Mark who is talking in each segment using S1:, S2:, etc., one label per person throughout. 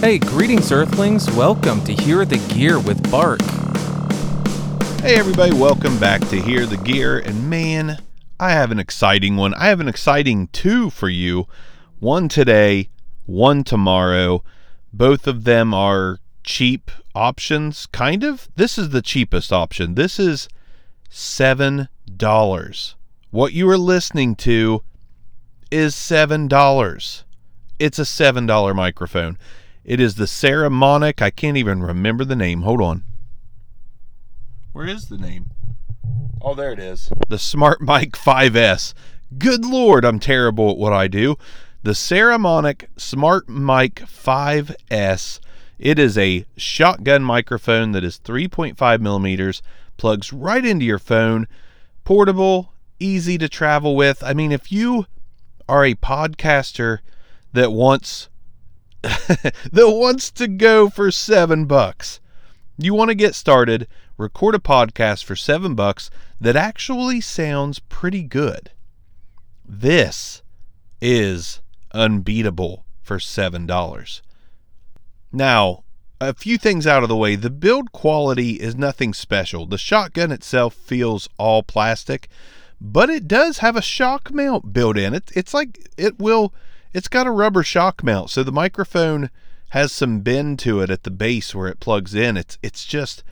S1: Hey, greetings, Earthlings. Welcome to Hear the Gear with Bark.
S2: Hey, everybody, welcome back to Hear the Gear. And man, I have an exciting one. I have an exciting two for you one today, one tomorrow. Both of them are cheap options, kind of. This is the cheapest option. This is $7. What you are listening to is $7. It's a $7 microphone. It is the Saramonic. I can't even remember the name. Hold on. Where is the name? Oh, there it is. The Smart Mic 5S. Good Lord, I'm terrible at what I do. The Saramonic Smart Mic 5S. It is a shotgun microphone that is 3.5 millimeters, plugs right into your phone, portable, easy to travel with. I mean, if you are a podcaster that wants that wants to go for seven bucks, you want to get started, record a podcast for seven bucks that actually sounds pretty good. This is unbeatable for seven dollars. Now, a few things out of the way. The build quality is nothing special. The shotgun itself feels all plastic, but it does have a shock mount built in. It, it's like it will, it's got a rubber shock mount, so the microphone has some bend to it at the base where it plugs in. It's it's just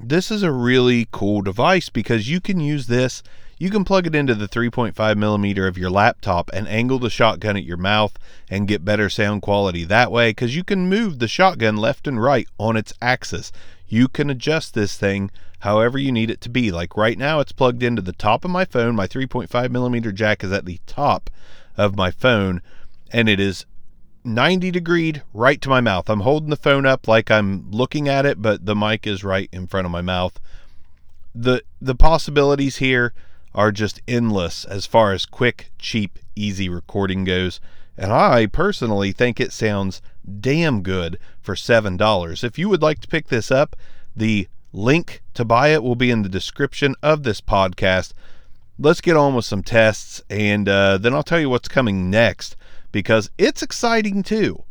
S2: this is a really cool device because you can use this. You can plug it into the 3.5 millimeter of your laptop and angle the shotgun at your mouth and get better sound quality that way because you can move the shotgun left and right on its axis. You can adjust this thing however you need it to be. Like right now, it's plugged into the top of my phone. My 3.5 millimeter jack is at the top of my phone and it is 90 degreed right to my mouth. I'm holding the phone up like I'm looking at it, but the mic is right in front of my mouth. The the possibilities here are just endless as far as quick, cheap, easy recording goes. And I personally think it sounds damn good for $7. If you would like to pick this up, the link to buy it will be in the description of this podcast. Let's get on with some tests, and uh, then I'll tell you what's coming next because it's exciting too.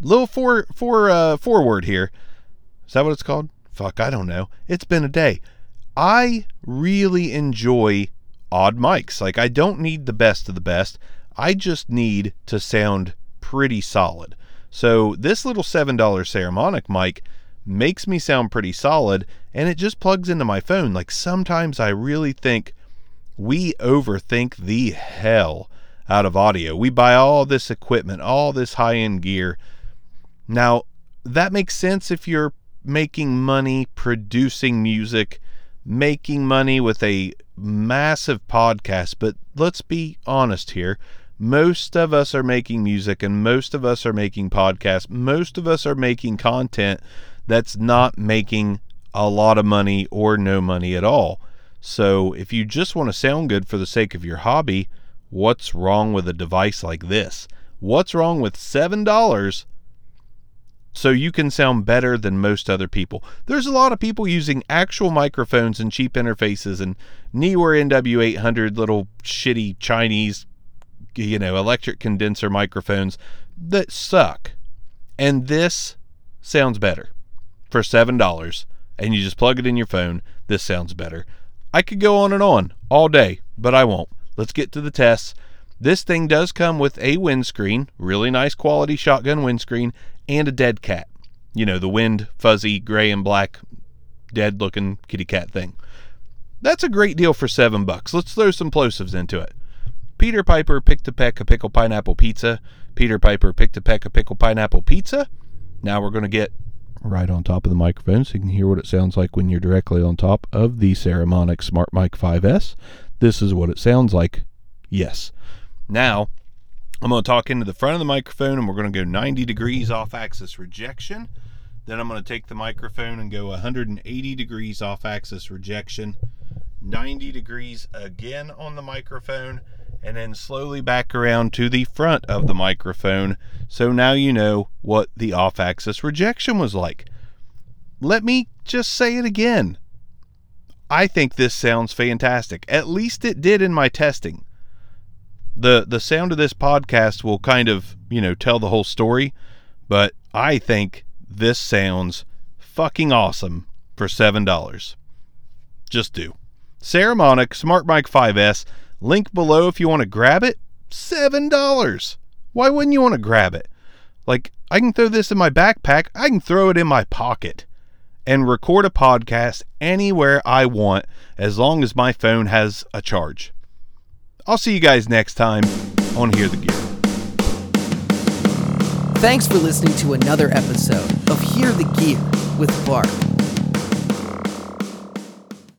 S2: Little for for uh, forward here. Is that what it's called? Fuck, I don't know. It's been a day. I really enjoy odd mics. Like I don't need the best of the best. I just need to sound pretty solid. So this little $7 Saramonic mic makes me sound pretty solid and it just plugs into my phone. Like sometimes I really think we overthink the hell out of audio. We buy all this equipment, all this high end gear. Now, that makes sense if you're making money producing music, making money with a massive podcast. But let's be honest here. Most of us are making music and most of us are making podcasts. Most of us are making content that's not making a lot of money or no money at all. So if you just want to sound good for the sake of your hobby, What's wrong with a device like this? What's wrong with $7 so you can sound better than most other people? There's a lot of people using actual microphones and cheap interfaces and Neewer NW800 little shitty Chinese, you know, electric condenser microphones that suck. And this sounds better for $7 and you just plug it in your phone. This sounds better. I could go on and on all day, but I won't. Let's get to the tests. This thing does come with a windscreen, really nice quality shotgun windscreen, and a dead cat. You know, the wind, fuzzy, gray and black, dead looking kitty cat thing. That's a great deal for seven bucks. Let's throw some plosives into it. Peter Piper picked a peck of pickle pineapple pizza. Peter Piper picked a peck of pickle pineapple pizza. Now we're going to get right on top of the microphone so you can hear what it sounds like when you're directly on top of the Saramonic Smart Mic 5S. This is what it sounds like. Yes. Now, I'm going to talk into the front of the microphone and we're going to go 90 degrees off axis rejection. Then I'm going to take the microphone and go 180 degrees off axis rejection, 90 degrees again on the microphone, and then slowly back around to the front of the microphone. So now you know what the off axis rejection was like. Let me just say it again. I think this sounds fantastic. At least it did in my testing. The the sound of this podcast will kind of, you know, tell the whole story, but I think this sounds fucking awesome for $7. Just do. Saramonic Smart Mic 5S, link below if you want to grab it. $7. Why wouldn't you want to grab it? Like, I can throw this in my backpack, I can throw it in my pocket and record a podcast anywhere I want as long as my phone has a charge. I'll see you guys next time on Hear the Gear.
S3: Thanks for listening to another episode of Hear the Gear with Bart.